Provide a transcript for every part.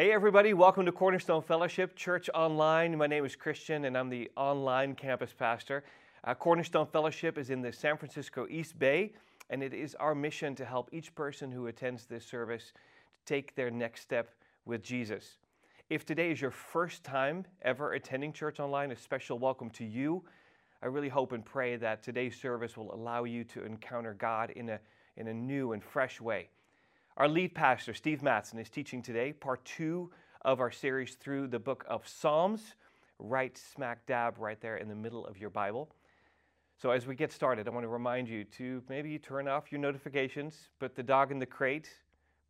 Hey, everybody, welcome to Cornerstone Fellowship Church Online. My name is Christian, and I'm the online campus pastor. Uh, Cornerstone Fellowship is in the San Francisco East Bay, and it is our mission to help each person who attends this service take their next step with Jesus. If today is your first time ever attending church online, a special welcome to you. I really hope and pray that today's service will allow you to encounter God in a, in a new and fresh way. Our lead pastor, Steve Madsen, is teaching today part two of our series through the book of Psalms, right smack dab right there in the middle of your Bible. So, as we get started, I want to remind you to maybe turn off your notifications, put the dog in the crate,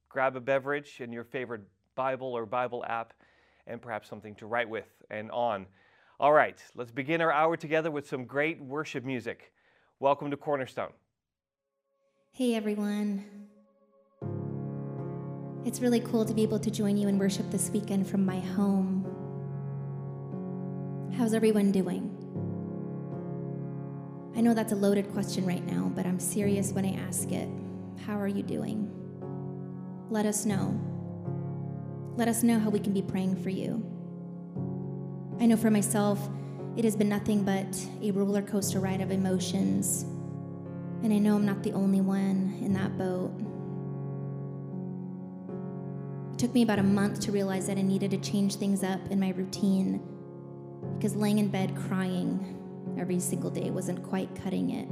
grab a beverage and your favorite Bible or Bible app, and perhaps something to write with and on. All right, let's begin our hour together with some great worship music. Welcome to Cornerstone. Hey, everyone. It's really cool to be able to join you in worship this weekend from my home. How's everyone doing? I know that's a loaded question right now, but I'm serious when I ask it. How are you doing? Let us know. Let us know how we can be praying for you. I know for myself, it has been nothing but a roller coaster ride of emotions. And I know I'm not the only one in that boat took me about a month to realize that I needed to change things up in my routine because laying in bed crying every single day wasn't quite cutting it.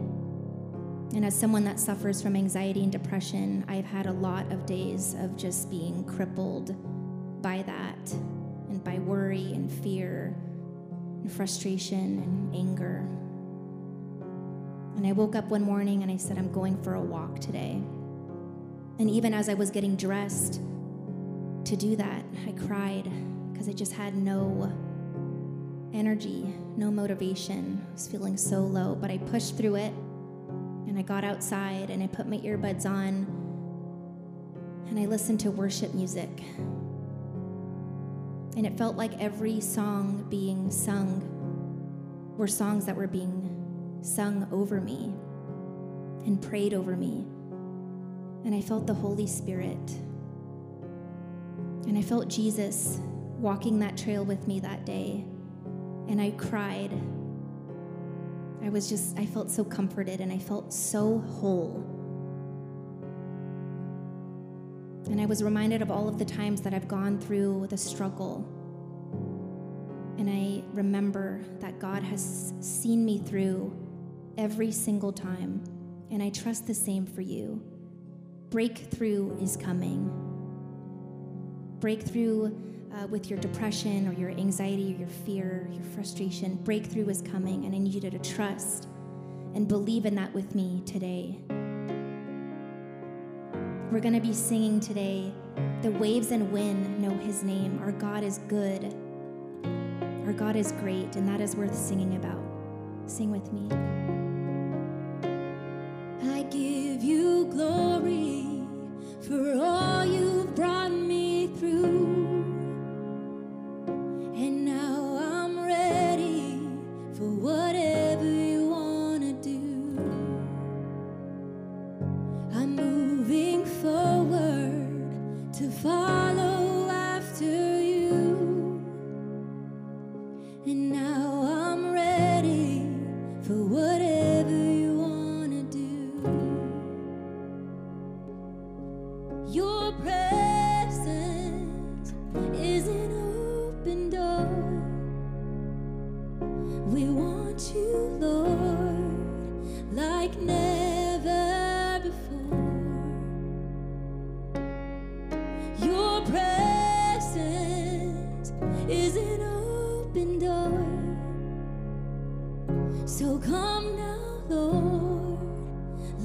And as someone that suffers from anxiety and depression, I've had a lot of days of just being crippled by that and by worry and fear and frustration and anger. And I woke up one morning and I said, I'm going for a walk today. And even as I was getting dressed, to do that, I cried because I just had no energy, no motivation. I was feeling so low, but I pushed through it and I got outside and I put my earbuds on and I listened to worship music. And it felt like every song being sung were songs that were being sung over me and prayed over me. And I felt the Holy Spirit and I felt Jesus walking that trail with me that day. And I cried. I was just, I felt so comforted and I felt so whole. And I was reminded of all of the times that I've gone through the struggle. And I remember that God has seen me through every single time. And I trust the same for you. Breakthrough is coming breakthrough uh, with your depression or your anxiety or your fear, your frustration, breakthrough is coming, and I need you to trust and believe in that with me today. We're going to be singing today The waves and wind know his name. Our God is good. Our God is great, and that is worth singing about. Sing with me.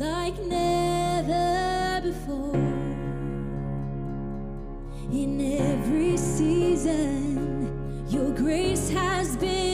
Like never before. In every season, your grace has been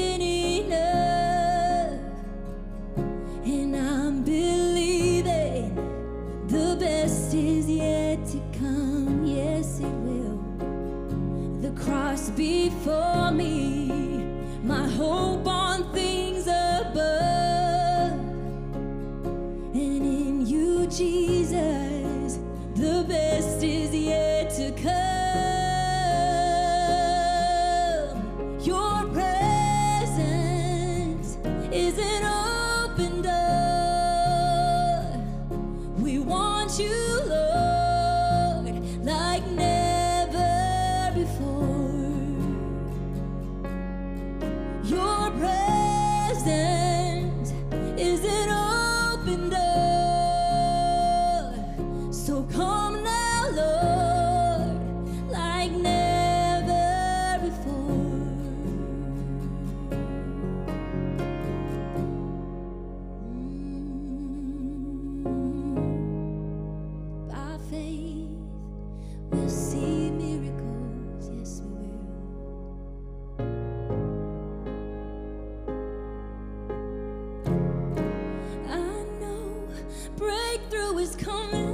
was coming.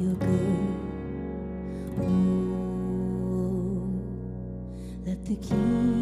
you're good. Oh, let the key.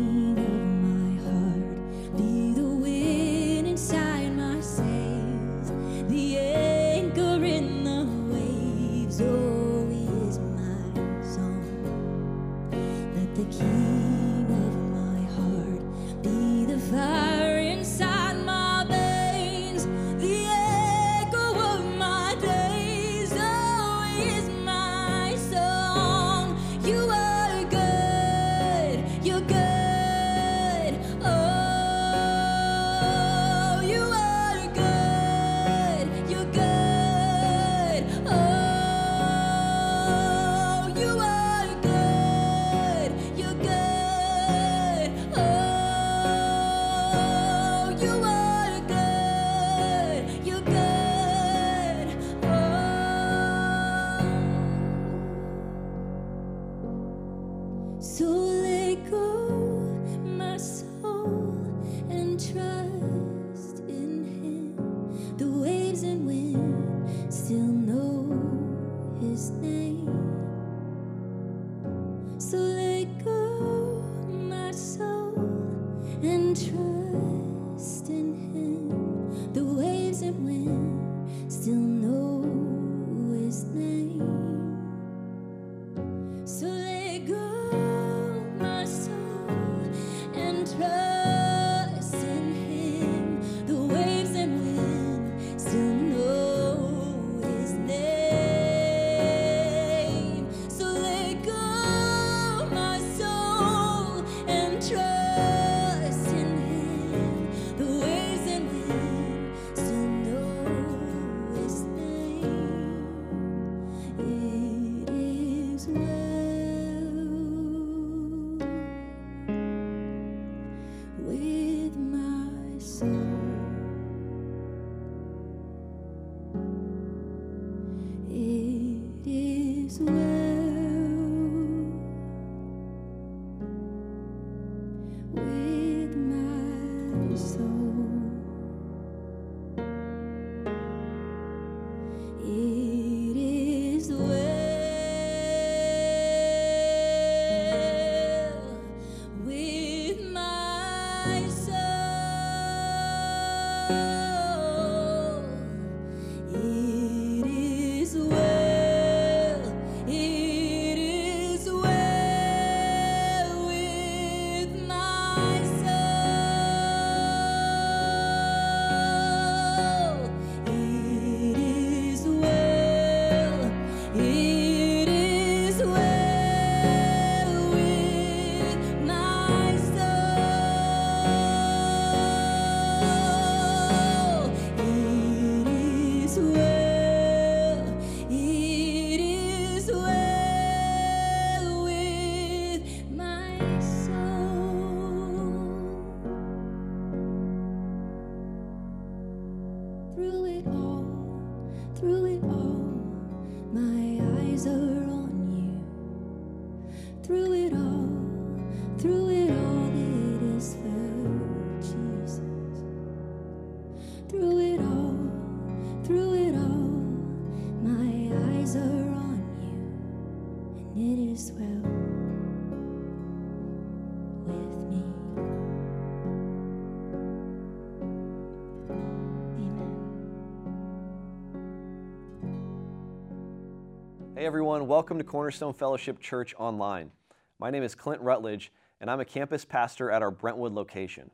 Hey everyone, welcome to Cornerstone Fellowship Church Online. My name is Clint Rutledge, and I'm a campus pastor at our Brentwood location.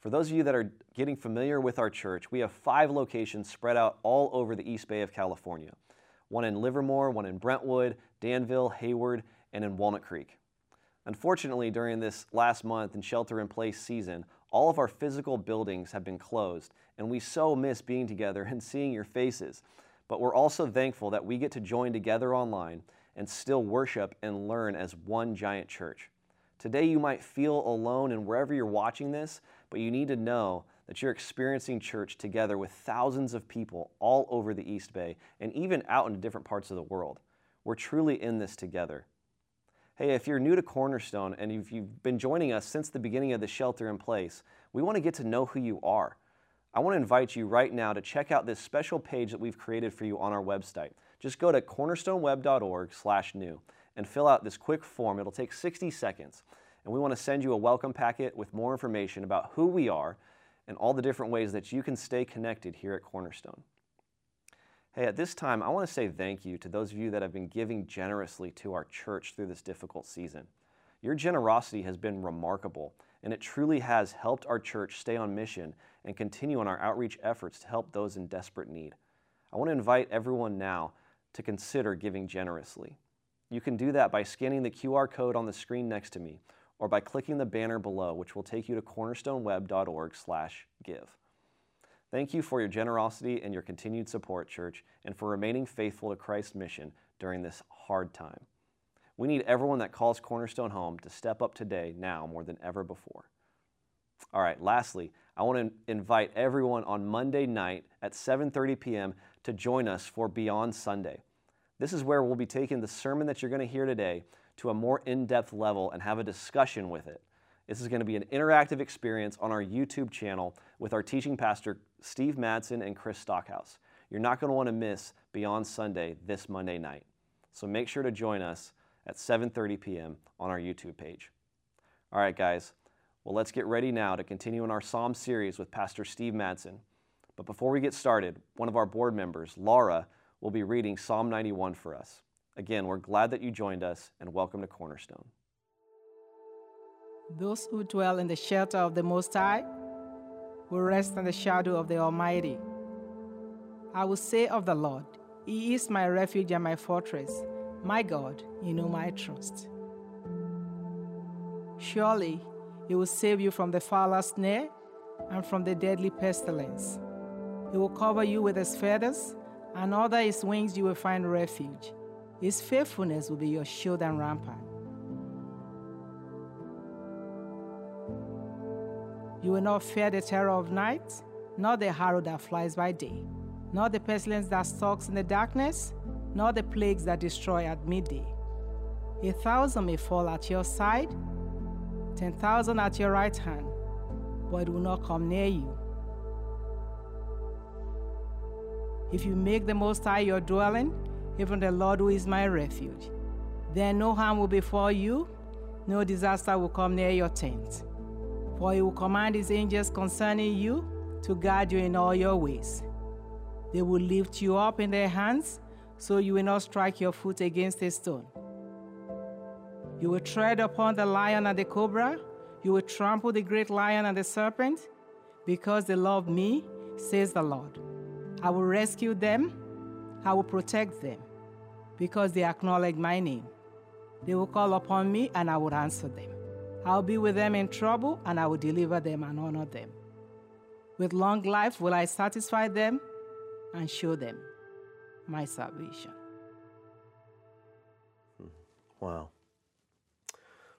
For those of you that are getting familiar with our church, we have five locations spread out all over the East Bay of California one in Livermore, one in Brentwood, Danville, Hayward, and in Walnut Creek. Unfortunately, during this last month and shelter in place season, all of our physical buildings have been closed, and we so miss being together and seeing your faces. But we're also thankful that we get to join together online and still worship and learn as one giant church. Today, you might feel alone in wherever you're watching this, but you need to know that you're experiencing church together with thousands of people all over the East Bay and even out into different parts of the world. We're truly in this together. Hey, if you're new to Cornerstone and if you've been joining us since the beginning of the shelter in place, we want to get to know who you are. I want to invite you right now to check out this special page that we've created for you on our website. Just go to cornerstoneweb.org/new and fill out this quick form. It'll take 60 seconds. And we want to send you a welcome packet with more information about who we are and all the different ways that you can stay connected here at Cornerstone. Hey, at this time, I want to say thank you to those of you that have been giving generously to our church through this difficult season. Your generosity has been remarkable, and it truly has helped our church stay on mission and continue on our outreach efforts to help those in desperate need. I want to invite everyone now to consider giving generously. You can do that by scanning the QR code on the screen next to me or by clicking the banner below, which will take you to cornerstoneweb.org/give. Thank you for your generosity and your continued support, church, and for remaining faithful to Christ's mission during this hard time. We need everyone that calls Cornerstone home to step up today now more than ever before. All right, lastly, I want to invite everyone on Monday night at 7:30 p.m. to join us for Beyond Sunday. This is where we'll be taking the sermon that you're going to hear today to a more in depth level and have a discussion with it. This is going to be an interactive experience on our YouTube channel with our teaching pastor, Steve Madsen and Chris Stockhouse. You're not going to want to miss Beyond Sunday this Monday night. So make sure to join us at 7:30 p.m. on our YouTube page. All right, guys. Well, let's get ready now to continue in our Psalm series with Pastor Steve Madsen. But before we get started, one of our board members, Laura, will be reading Psalm 91 for us. Again, we're glad that you joined us and welcome to Cornerstone. Those who dwell in the shelter of the Most High will rest in the shadow of the Almighty. I will say of the Lord, He is my refuge and my fortress, my God, in whom I trust. Surely He will save you from the fowler's snare and from the deadly pestilence. He will cover you with His feathers, and under His wings you will find refuge. His faithfulness will be your shield and rampart. You will not fear the terror of night, nor the arrow that flies by day, nor the pestilence that stalks in the darkness, nor the plagues that destroy at midday. A thousand may fall at your side, ten thousand at your right hand, but it will not come near you. If you make the Most High your dwelling, even the Lord who is my refuge. Then no harm will befall you, no disaster will come near your tent. For he will command his angels concerning you to guard you in all your ways. They will lift you up in their hands, so you will not strike your foot against a stone. You will tread upon the lion and the cobra, you will trample the great lion and the serpent, because they love me, says the Lord. I will rescue them, I will protect them because they acknowledge my name. They will call upon me, and I will answer them. I'll be with them in trouble, and I will deliver them and honor them. With long life will I satisfy them and show them my salvation. Hmm. Wow.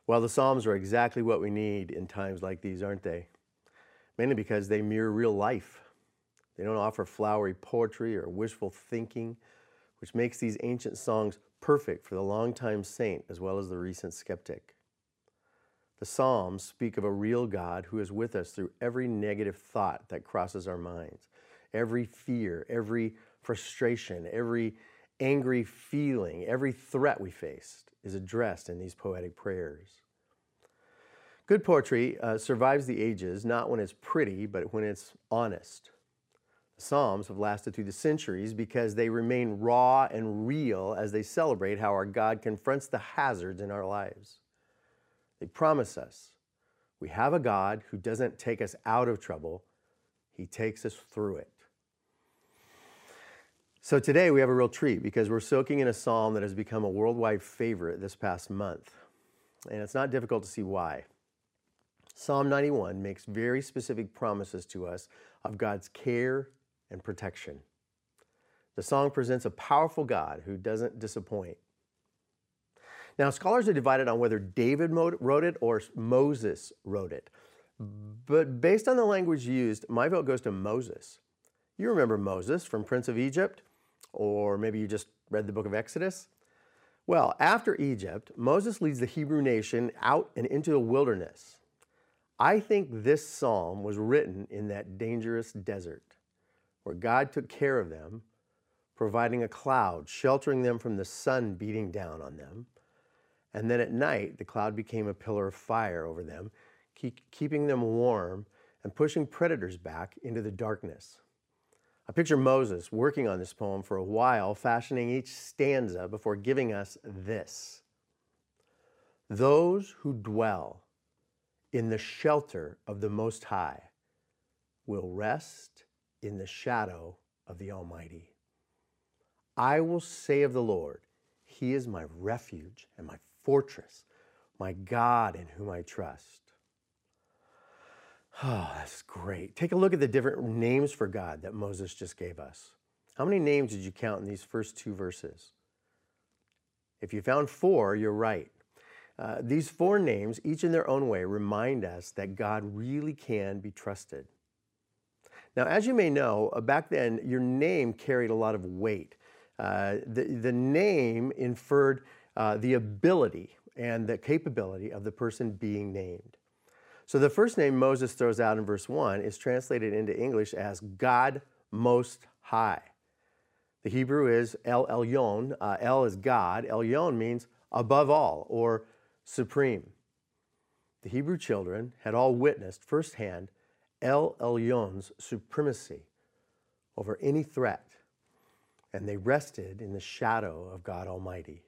Well, the Psalms are exactly what we need in times like these, aren't they? Mainly because they mirror real life. They don't offer flowery poetry or wishful thinking, which makes these ancient songs perfect for the longtime saint as well as the recent skeptic. The Psalms speak of a real God who is with us through every negative thought that crosses our minds, every fear, every frustration, every angry feeling, every threat we faced is addressed in these poetic prayers. Good poetry uh, survives the ages not when it's pretty, but when it's honest. The Psalms have lasted through the centuries because they remain raw and real as they celebrate how our God confronts the hazards in our lives. They promise us we have a God who doesn't take us out of trouble, He takes us through it. So today we have a real treat because we're soaking in a psalm that has become a worldwide favorite this past month. And it's not difficult to see why. Psalm 91 makes very specific promises to us of God's care and protection. The song presents a powerful God who doesn't disappoint. Now, scholars are divided on whether David wrote it or Moses wrote it. But based on the language used, my vote goes to Moses. You remember Moses from Prince of Egypt? Or maybe you just read the book of Exodus? Well, after Egypt, Moses leads the Hebrew nation out and into the wilderness. I think this psalm was written in that dangerous desert where God took care of them, providing a cloud, sheltering them from the sun beating down on them. And then at night, the cloud became a pillar of fire over them, keep, keeping them warm and pushing predators back into the darkness. I picture Moses working on this poem for a while, fashioning each stanza before giving us this Those who dwell in the shelter of the Most High will rest in the shadow of the Almighty. I will say of the Lord, He is my refuge and my fortress, my God in whom I trust. Oh, that's great. Take a look at the different names for God that Moses just gave us. How many names did you count in these first two verses? If you found four, you're right. Uh, these four names, each in their own way, remind us that God really can be trusted. Now, as you may know, uh, back then your name carried a lot of weight. Uh, the, the name inferred uh, the ability and the capability of the person being named. So the first name Moses throws out in verse 1 is translated into English as God Most High. The Hebrew is El Elyon. Uh, El is God. Elyon means above all or supreme. The Hebrew children had all witnessed firsthand El Elyon's supremacy over any threat, and they rested in the shadow of God Almighty,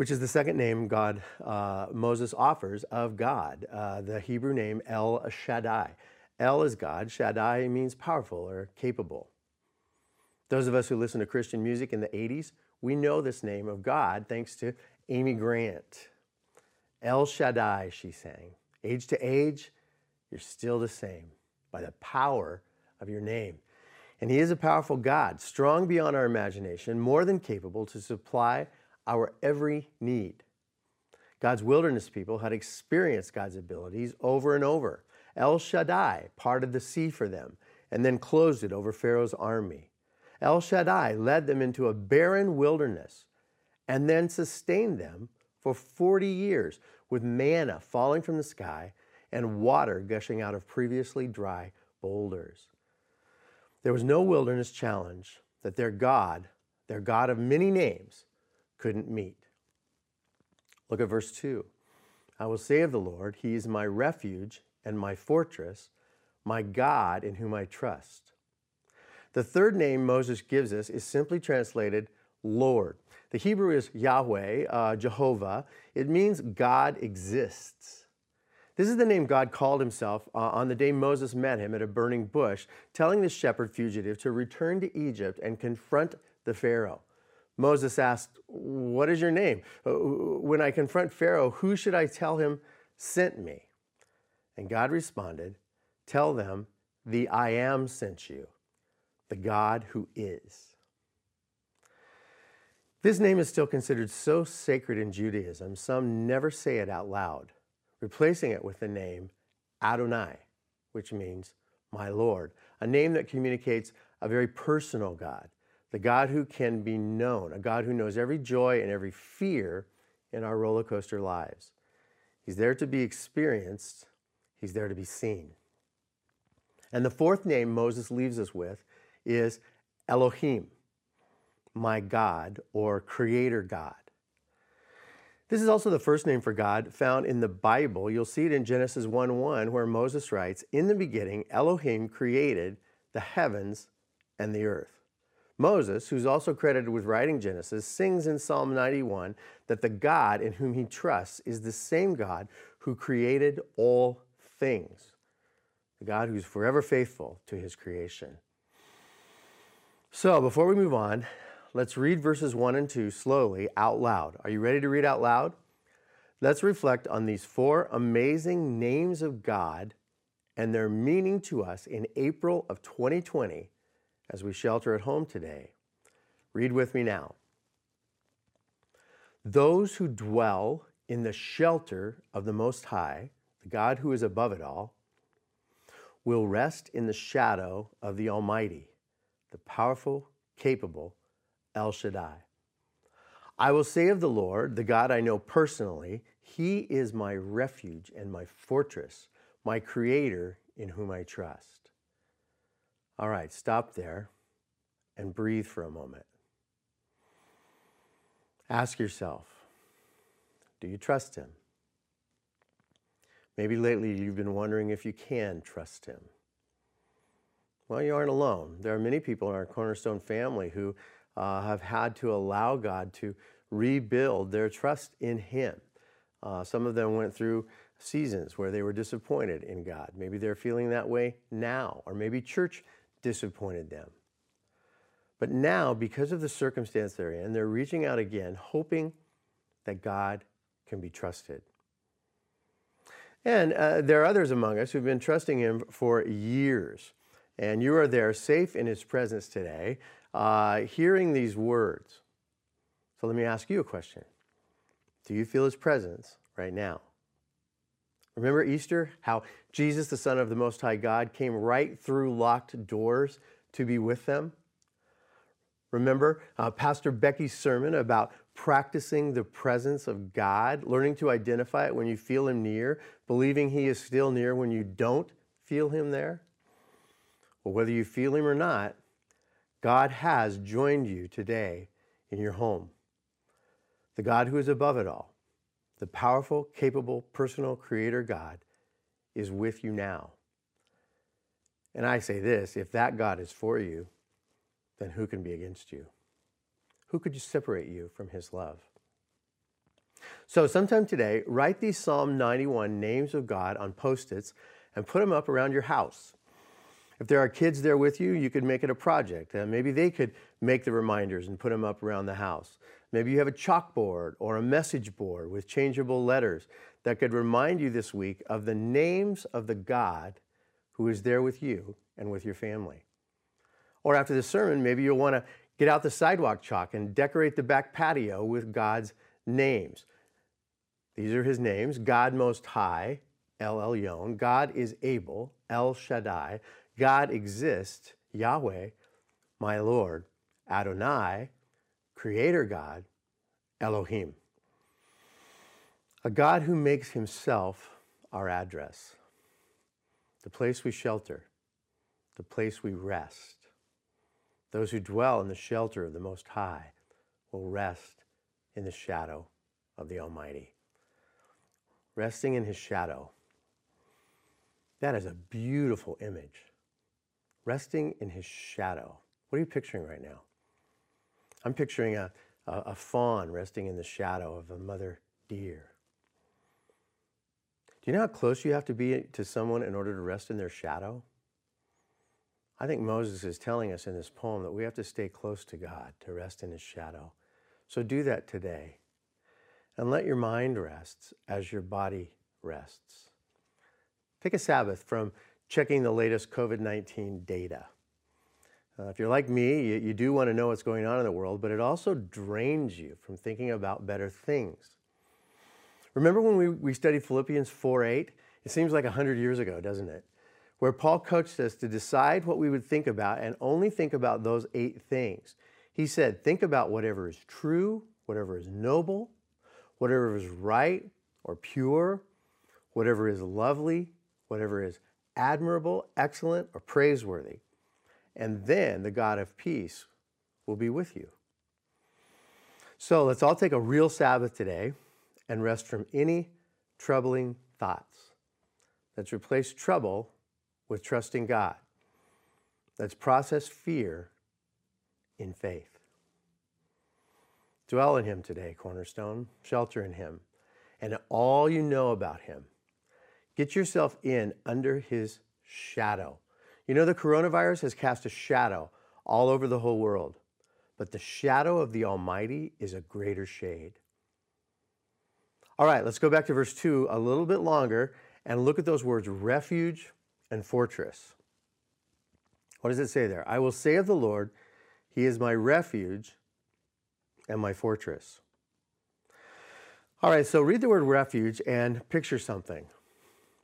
which is the second name God uh, Moses offers of God, uh, the Hebrew name El Shaddai. El is God, Shaddai means powerful or capable. Those of us who listen to Christian music in the 80s, we know this name of God thanks to Amy Grant. El Shaddai, she sang. Age to age, you're still the same by the power of your name. And He is a powerful God, strong beyond our imagination, more than capable to supply our every need. God's wilderness people had experienced God's abilities over and over. El Shaddai parted the sea for them and then closed it over Pharaoh's army. El Shaddai led them into a barren wilderness and then sustained them for 40 years with manna falling from the sky and water gushing out of previously dry boulders. There was no wilderness challenge that their God, their God of many names, couldn't meet. Look at verse 2. I will say of the Lord, He is my refuge and my fortress, my God in whom I trust. The third name Moses gives us is simply translated Lord. The Hebrew is Yahweh, uh, Jehovah. It means God exists. This is the name God called himself uh, on the day Moses met him at a burning bush, telling the shepherd fugitive to return to Egypt and confront the Pharaoh. Moses asked, What is your name? Uh, when I confront Pharaoh, who should I tell him sent me? And God responded, Tell them, the I am sent you, the God who is. This name is still considered so sacred in Judaism, some never say it out loud replacing it with the name Adonai, which means my Lord. a name that communicates a very personal God, the God who can be known, a God who knows every joy and every fear in our roller coaster lives. He's there to be experienced, He's there to be seen. And the fourth name Moses leaves us with is Elohim, my God or Creator God. This is also the first name for God found in the Bible. You'll see it in Genesis 1 1, where Moses writes, In the beginning, Elohim created the heavens and the earth. Moses, who's also credited with writing Genesis, sings in Psalm 91 that the God in whom he trusts is the same God who created all things, the God who's forever faithful to his creation. So, before we move on, let's read verses 1 and 2 slowly out loud. Are you ready to read out loud? Let's reflect on these four amazing names of God and their meaning to us in April of 2020 as we shelter at home today. Read with me now. Those who dwell in the shelter of the Most High, the God who is above it all, will rest in the shadow of the Almighty, the powerful, capable, El Shaddai. I will say of the Lord, the God I know personally, He is my refuge and my fortress, my Creator in whom I trust. All right, stop there and breathe for a moment. Ask yourself do you trust Him? Maybe lately you've been wondering if you can trust Him. Well, you aren't alone. There are many people in our Cornerstone family who uh, have had to allow God to rebuild their trust in Him. Uh, some of them went through seasons where they were disappointed in God. Maybe they're feeling that way now, or maybe church disappointed them. But now, because of the circumstance they're in, they're reaching out again, hoping that God can be trusted. And uh, there are others among us who've been trusting Him for years. And you are there safe in His presence today, uh, hearing these words. So let me ask you a question Do you feel His presence right now? Remember Easter? How Jesus, the Son of the Most High God, came right through locked doors to be with them? Remember uh, Pastor Becky's sermon about practicing the presence of God, learning to identify it when you feel Him near, believing He is still near when you don't feel Him there? Well, whether you feel Him or not, God has joined you today in your home. The God who is above it all, the powerful, capable, personal creator God, is with you now. And I say this if that God is for you, then who can be against you? Who could separate you from his love? So, sometime today, write these Psalm 91 names of God on post its and put them up around your house. If there are kids there with you, you could make it a project. Uh, maybe they could make the reminders and put them up around the house. Maybe you have a chalkboard or a message board with changeable letters that could remind you this week of the names of the God who is there with you and with your family. Or after the sermon, maybe you'll want to get out the sidewalk chalk and decorate the back patio with God's names. These are his names God Most High, El Elyon. God is able, El Shaddai. God exists, Yahweh, my Lord, Adonai, Creator God, Elohim. A God who makes himself our address, the place we shelter, the place we rest. Those who dwell in the shelter of the Most High will rest in the shadow of the Almighty. Resting in his shadow. That is a beautiful image resting in his shadow. What are you picturing right now? I'm picturing a, a, a fawn resting in the shadow of a mother deer. Do you know how close you have to be to someone in order to rest in their shadow? I think Moses is telling us in this poem that we have to stay close to God to rest in his shadow. So do that today. And let your mind rest as your body rests. Take a Sabbath from checking the latest COVID 19 data. Uh, if you're like me, you, you do want to know what's going on in the world, but it also drains you from thinking about better things. Remember when we, we studied Philippians 4 8? It seems like 100 years ago, doesn't it? where Paul coached us to decide what we would think about and only think about those eight things. He said, Think about whatever is true, whatever is noble, whatever is right or pure, whatever is lovely, whatever is admirable, excellent, or praiseworthy. And then the God of peace will be with you. So let's all take a real Sabbath today and rest from any troubling thoughts. Let's replace trouble with trusting God. Let's process fear in faith. Dwell in Him today, Cornerstone. Shelter in Him and all you know about Him. Get yourself in under His shadow. You know, the coronavirus has cast a shadow all over the whole world, but the shadow of the Almighty is a greater shade. All right, let's go back to verse 2 a little bit longer and look at those words refuge and fortress. What does it say there? I will say of the Lord, He is my refuge and my fortress. All right, so read the word refuge and picture something.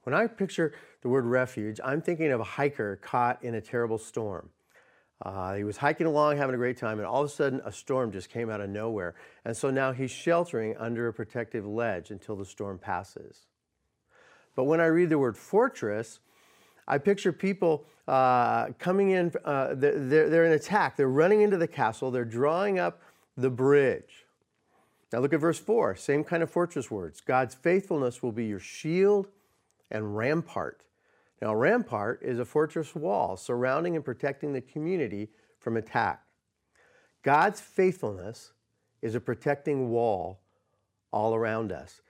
When I picture the word refuge, I'm thinking of a hiker caught in a terrible storm. Uh, he was hiking along, having a great time, and all of a sudden a storm just came out of nowhere. And so now he's sheltering under a protective ledge until the storm passes. But when I read the word fortress, I picture people uh, coming in, uh, they're, they're in attack. They're running into the castle, they're drawing up the bridge. Now look at verse 4, same kind of fortress words. God's faithfulness will be your shield and rampart. Now, a rampart is a fortress wall surrounding and protecting the community from attack. God's faithfulness is a protecting wall all around us.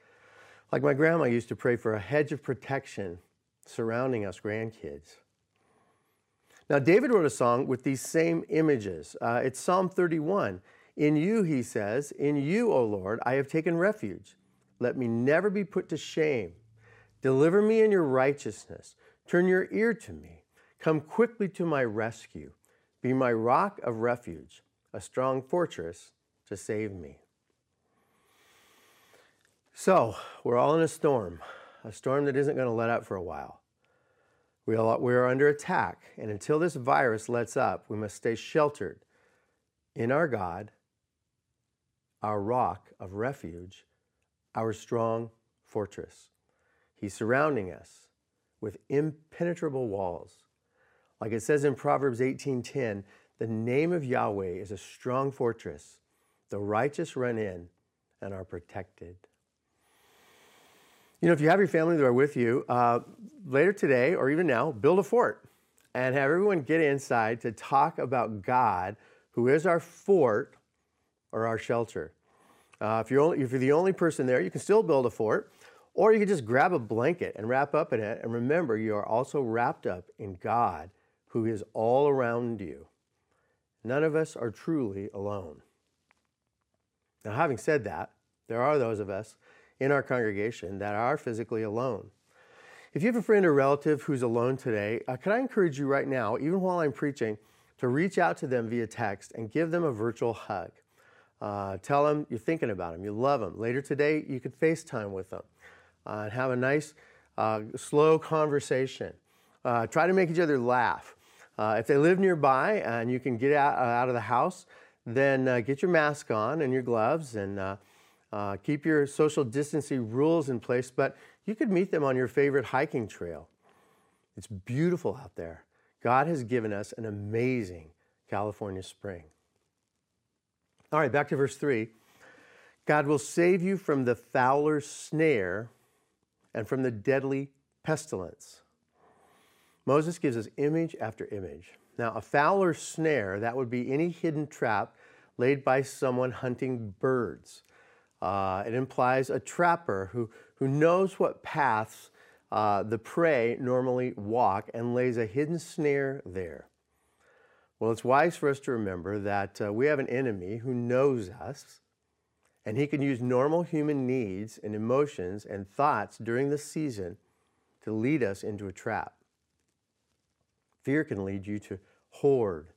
Like my grandma used to pray for a hedge of protection surrounding us grandkids. Now, David wrote a song with these same images. Uh, it's Psalm 31. In you, he says, in you, O Lord, I have taken refuge. Let me never be put to shame. Deliver me in your righteousness. Turn your ear to me. Come quickly to my rescue. Be my rock of refuge, a strong fortress to save me. So, we're all in a storm a storm that isn't going to let up for a while. We are under attack, and until this virus lets up, we must stay sheltered in our God, our rock of refuge, our strong fortress. He's surrounding us with impenetrable walls. Like it says in Proverbs 18:10, the name of Yahweh is a strong fortress. The righteous run in and are protected. You know, if you have your family there with you, uh, later today or even now, build a fort and have everyone get inside to talk about God, who is our fort or our shelter. Uh, if, you're only, if you're the only person there, you can still build a fort, or you can just grab a blanket and wrap up in it. And remember, you are also wrapped up in God, who is all around you. None of us are truly alone. Now, having said that, there are those of us in our congregation that are physically alone. If you have a friend or relative who's alone today, uh, could I encourage you right now, even while I'm preaching, to reach out to them via text and give them a virtual hug. Uh, tell them you're thinking about them, you love them. Later today, you could FaceTime with them and have a nice, uh, slow conversation. Uh, try to make each other laugh. Uh, if they live nearby and you can get out, out of the house, then get your mask on and your gloves and uh, keep your social distancing rules in place, but you could meet them on your favorite hiking trail. It's beautiful out there. God has given us an amazing California spring. All right, back to verse 3. God will save you from the fowler's snare and from the deadly pestilence. Moses gives us image after image. Now, a fowler's snare, that would be any hidden trap laid by someone hunting birds. Uh, it implies a trapper who, who knows what paths uh, the prey normally walk and lays a hidden snare there. Well, it's wise for us to remember that uh, we have an enemy who knows us, and he can use normal human needs and emotions and thoughts during the season to lead us into a trap. Fear can lead you to hoard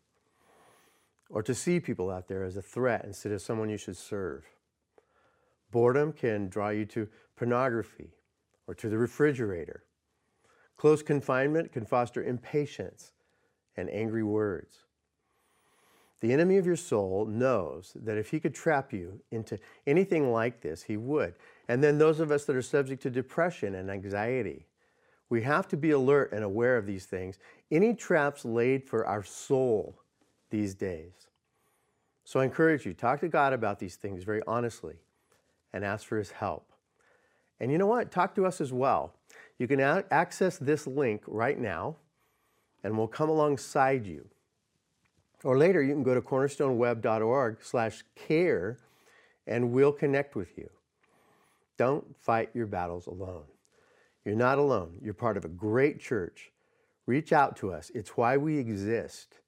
or to see people out there as a threat instead of someone you should serve. Boredom can draw you to pornography or to the refrigerator. Close confinement can foster impatience and angry words. The enemy of your soul knows that if he could trap you into anything like this, he would. And then those of us that are subject to depression and anxiety, we have to be alert and aware of these things. Any traps laid for our soul these days. So I encourage you, talk to God about these things very honestly and ask for his help. And you know what? Talk to us as well. You can access this link right now, and we'll come alongside you. Or later, you can go to cornerstoneweb.org slash care, and we'll connect with you. Don't fight your battles alone. You're not alone. You're part of a great church. Reach out to us. It's why we exist.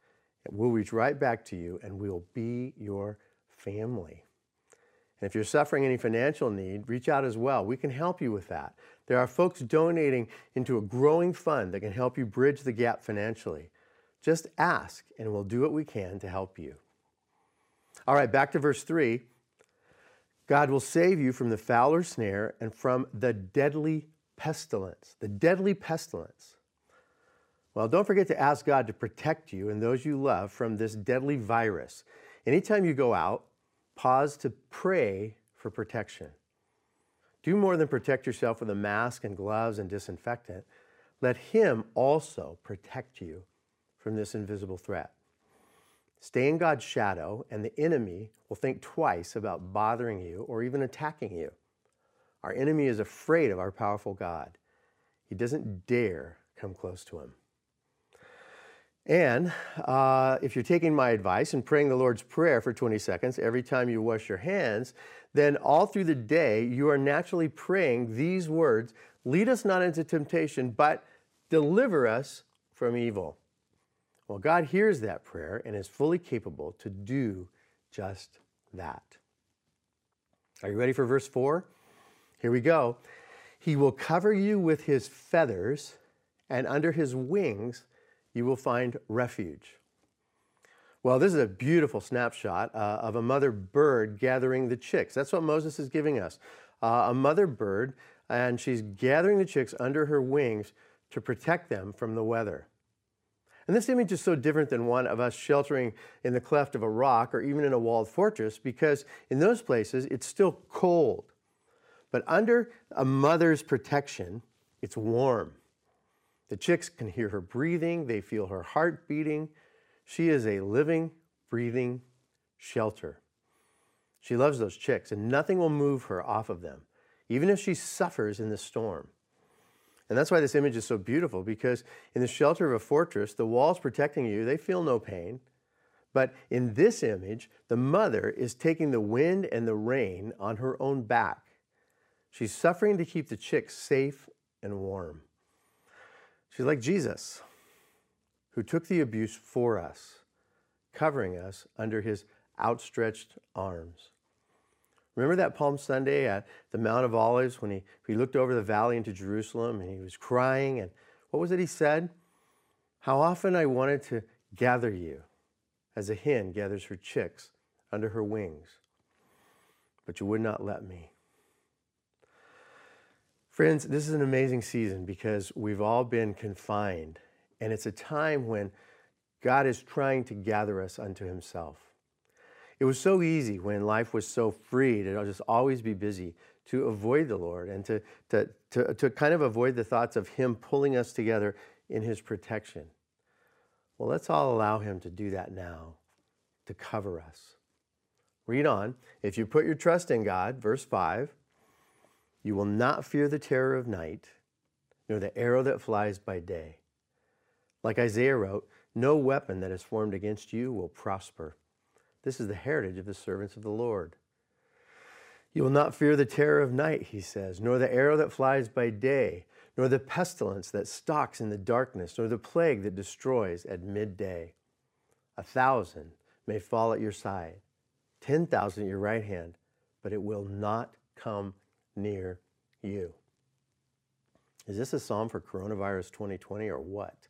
We'll reach right back to you, and we'll be your family. And if you're suffering any financial need, reach out as well. We can help you with that. There are folks donating into a growing fund that can help you bridge the gap financially. Just ask, and we'll do what we can to help you. All right, back to verse 3. God will save you from the fowler's snare and from the deadly pestilence. The deadly pestilence. Well, don't forget to ask God to protect you and those you love from this deadly virus. Anytime you go out, pause to pray for protection. Do more than protect yourself with a mask and gloves and disinfectant. Let Him also protect you from this invisible threat. Stay in God's shadow, and the enemy will think twice about bothering you or even attacking you. Our enemy is afraid of our powerful God. He doesn't dare come close to him. And uh, if you're taking my advice and praying the Lord's Prayer for 20 seconds every time you wash your hands, then all through the day you are naturally praying these words Lead us not into temptation, but deliver us from evil. Well, God hears that prayer and is fully capable to do just that. Are you ready for verse 4? Here we go. He will cover you with his feathers, and under his wings you will find refuge. Well, this is a beautiful snapshot uh, of a mother bird gathering the chicks. That's what Moses is giving us. Uh, a mother bird, and she's gathering the chicks under her wings to protect them from the weather. And this image is so different than one of us sheltering in the cleft of a rock or even in a walled fortress because in those places it's still cold. But under a mother's protection, it's warm. The chicks can hear her breathing, they feel her heart beating. She is a living, breathing shelter. She loves those chicks, and nothing will move her off of them, even if she suffers in the storm. And that's why this image is so beautiful because in the shelter of a fortress, the walls protecting you, they feel no pain. But in this image, the mother is taking the wind and the rain on her own back. She's suffering to keep the chicks safe and warm. She's like Jesus, who took the abuse for us, covering us under his outstretched arms. Remember that Palm Sunday at the Mount of Olives when he, he looked over the valley into Jerusalem and he was crying? And what was it he said? How often I wanted to gather you as a hen gathers her chicks under her wings, but you would not let me. Friends, this is an amazing season because we've all been confined, and it's a time when God is trying to gather us unto Himself. It was so easy when life was so free to just always be busy to avoid the Lord and to, to, to, to kind of avoid the thoughts of Him pulling us together in His protection. Well, let's all allow Him to do that now, to cover us. Read on. If you put your trust in God, verse 5, you will not fear the terror of night, nor the arrow that flies by day. Like Isaiah wrote, no weapon that is formed against you will prosper. This is the heritage of the servants of the Lord. You will not fear the terror of night, he says, nor the arrow that flies by day, nor the pestilence that stalks in the darkness, nor the plague that destroys at midday. A thousand may fall at your side, ten thousand at your right hand, but it will not come near you. Is this a psalm for coronavirus 2020 or what?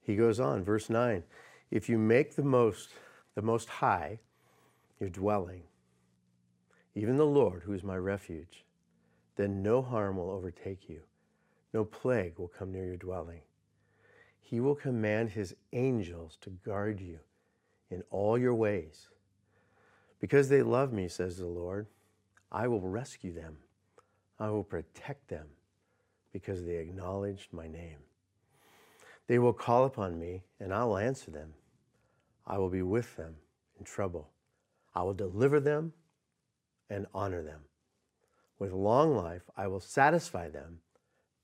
He goes on, verse 9. If you make the most, the most high, your dwelling, even the Lord, who is my refuge, then no harm will overtake you, no plague will come near your dwelling. He will command his angels to guard you in all your ways. Because they love me, says the Lord, I will rescue them. I will protect them because they acknowledged my name. They will call upon me, and I will answer them. I will be with them in trouble. I will deliver them and honor them. With long life, I will satisfy them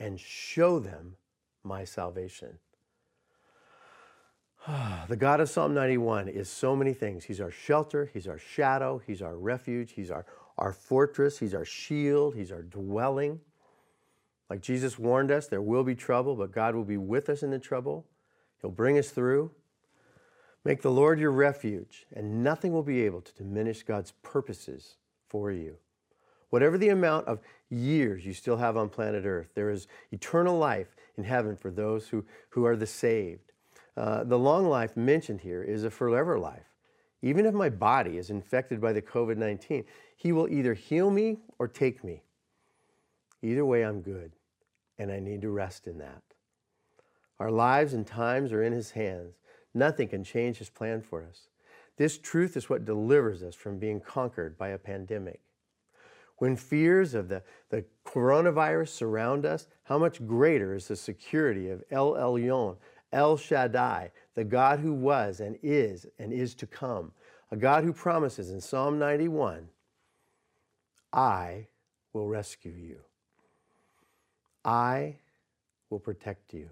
and show them my salvation. the God of Psalm 91 is so many things. He's our shelter, He's our shadow, He's our refuge, He's our, our fortress, He's our shield, He's our dwelling. Like Jesus warned us, there will be trouble, but God will be with us in the trouble. He'll bring us through. Make the Lord your refuge, and nothing will be able to diminish God's purposes for you. Whatever the amount of years you still have on planet Earth, there is eternal life in heaven for those who, who are the saved. Uh, the long life mentioned here is a forever life. Even if my body is infected by the COVID 19, He will either heal me or take me. Either way, I'm good, and I need to rest in that. Our lives and times are in His hands. Nothing can change His plan for us. This truth is what delivers us from being conquered by a pandemic. When fears of the, the coronavirus surround us, how much greater is the security of El Elyon, El Shaddai, the God who was and is and is to come, a God who promises in Psalm 91 I will rescue you. I will protect you.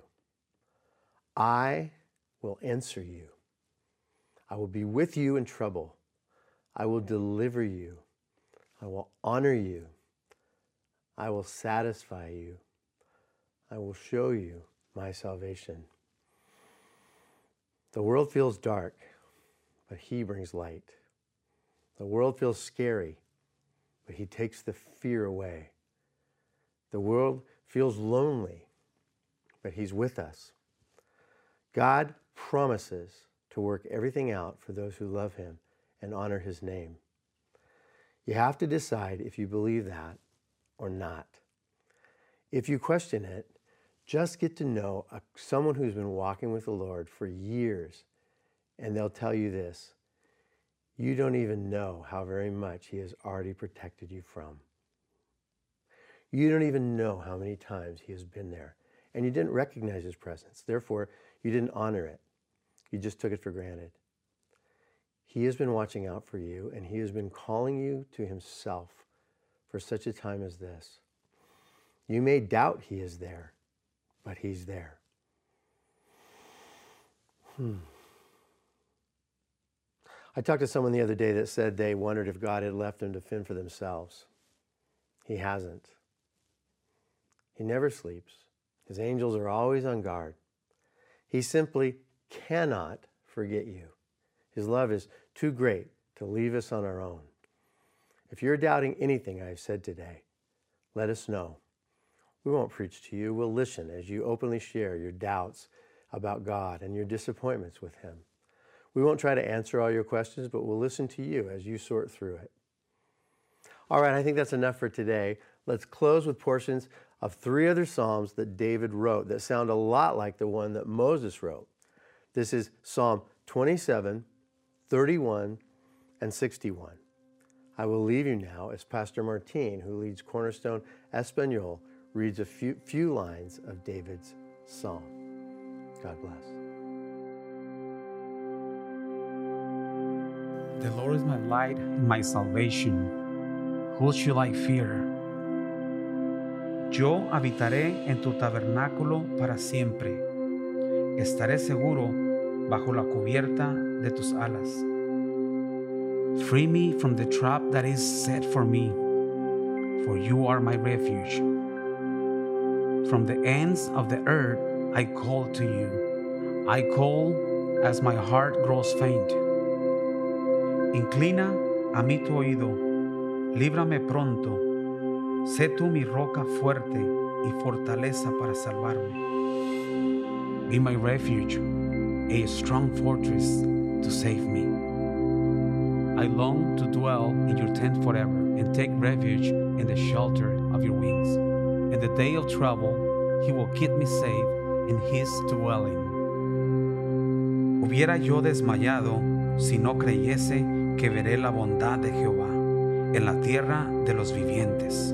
I will answer you. I will be with you in trouble. I will deliver you. I will honor you. I will satisfy you. I will show you my salvation. The world feels dark, but He brings light. The world feels scary, but He takes the fear away. The world feels lonely, but He's with us. God promises to work everything out for those who love Him and honor His name. You have to decide if you believe that or not. If you question it, just get to know a, someone who's been walking with the Lord for years, and they'll tell you this you don't even know how very much He has already protected you from. You don't even know how many times He has been there, and you didn't recognize His presence. Therefore, you didn't honor it, you just took it for granted. He has been watching out for you, and He has been calling you to Himself for such a time as this. You may doubt He is there, but He's there. Hmm. I talked to someone the other day that said they wondered if God had left them to fend for themselves. He hasn't. He never sleeps. His angels are always on guard. He simply cannot forget you. His love is too great to leave us on our own. If you're doubting anything I've said today, let us know. We won't preach to you. We'll listen as you openly share your doubts about God and your disappointments with Him. We won't try to answer all your questions, but we'll listen to you as you sort through it. All right, I think that's enough for today. Let's close with portions of three other Psalms that David wrote that sound a lot like the one that Moses wrote. This is Psalm 27, 31, and 61. I will leave you now as Pastor Martine, who leads Cornerstone Espanol, reads a few, few lines of David's psalm. God bless. The Lord is my light and my salvation. Who shall I fear? Yo habitaré en tu tabernáculo para siempre. Estaré seguro bajo la cubierta de tus alas. Free me from the trap that is set for me, for you are my refuge. From the ends of the earth I call to you. I call as my heart grows faint. Inclina a mí tu oído, líbrame pronto. Sé tú mi roca fuerte y fortaleza para salvarme. Be my refuge, a strong fortress to save me. I long to dwell in your tent forever and take refuge in the shelter of your wings. In the day of trouble, he will keep me safe in his dwelling. Hubiera yo desmayado si no creyese que veré la bondad de Jehová en la tierra de los vivientes.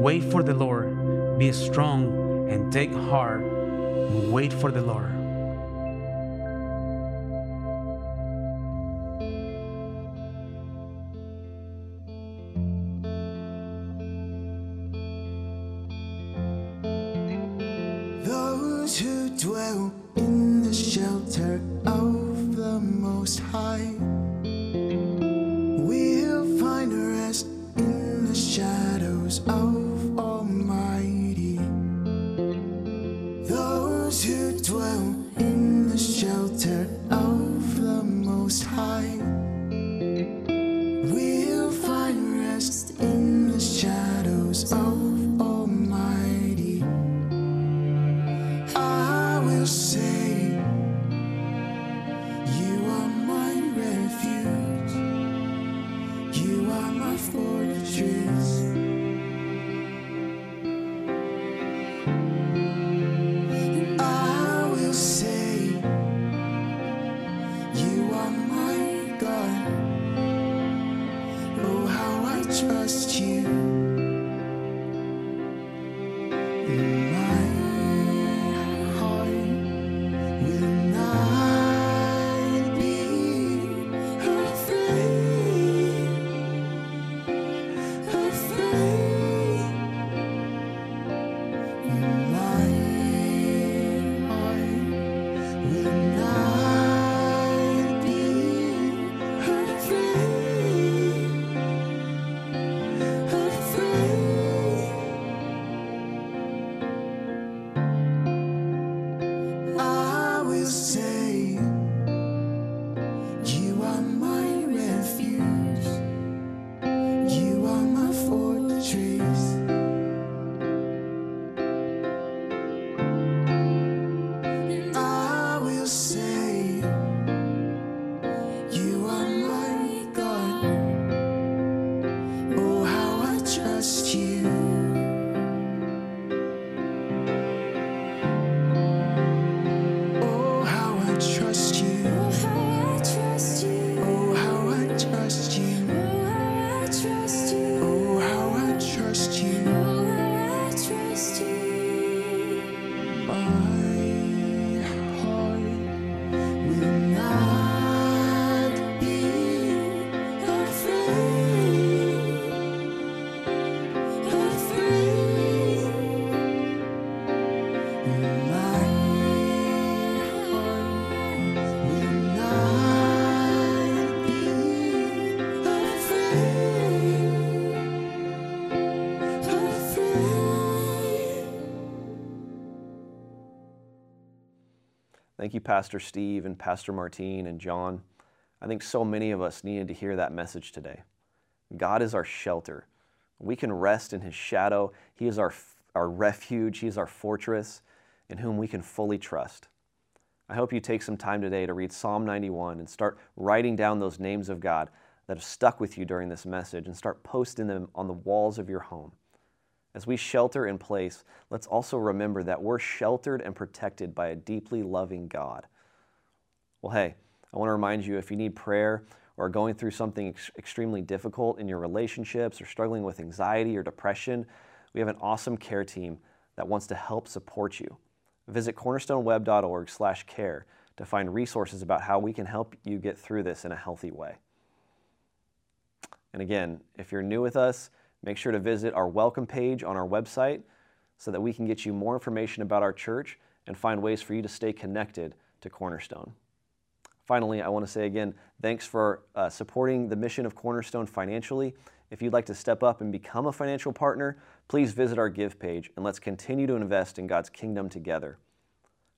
Wait for the Lord, be strong and take heart, and wait for the Lord. Those who dwell in the shelter of the Most High Thank you, Pastor Steve and Pastor Martine and John. I think so many of us needed to hear that message today. God is our shelter. We can rest in His shadow. He is our, our refuge. He is our fortress in whom we can fully trust. I hope you take some time today to read Psalm 91 and start writing down those names of God that have stuck with you during this message and start posting them on the walls of your home. As we shelter in place, let's also remember that we're sheltered and protected by a deeply loving God. Well, hey, I want to remind you if you need prayer or going through something ex- extremely difficult in your relationships or struggling with anxiety or depression, we have an awesome care team that wants to help support you. Visit cornerstoneweb.org/care to find resources about how we can help you get through this in a healthy way. And again, if you're new with us, make sure to visit our welcome page on our website so that we can get you more information about our church and find ways for you to stay connected to Cornerstone. Finally, I want to say again, thanks for uh, supporting the mission of Cornerstone financially. If you'd like to step up and become a financial partner, please visit our Give page and let's continue to invest in God's kingdom together.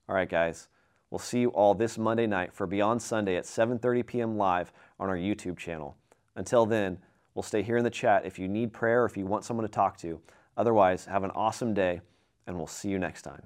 All right, guys, we'll see you all this Monday night for Beyond Sunday at 7:30 p.m. live on our YouTube channel. Until then, we'll stay here in the chat if you need prayer or if you want someone to talk to. Otherwise, have an awesome day, and we'll see you next time.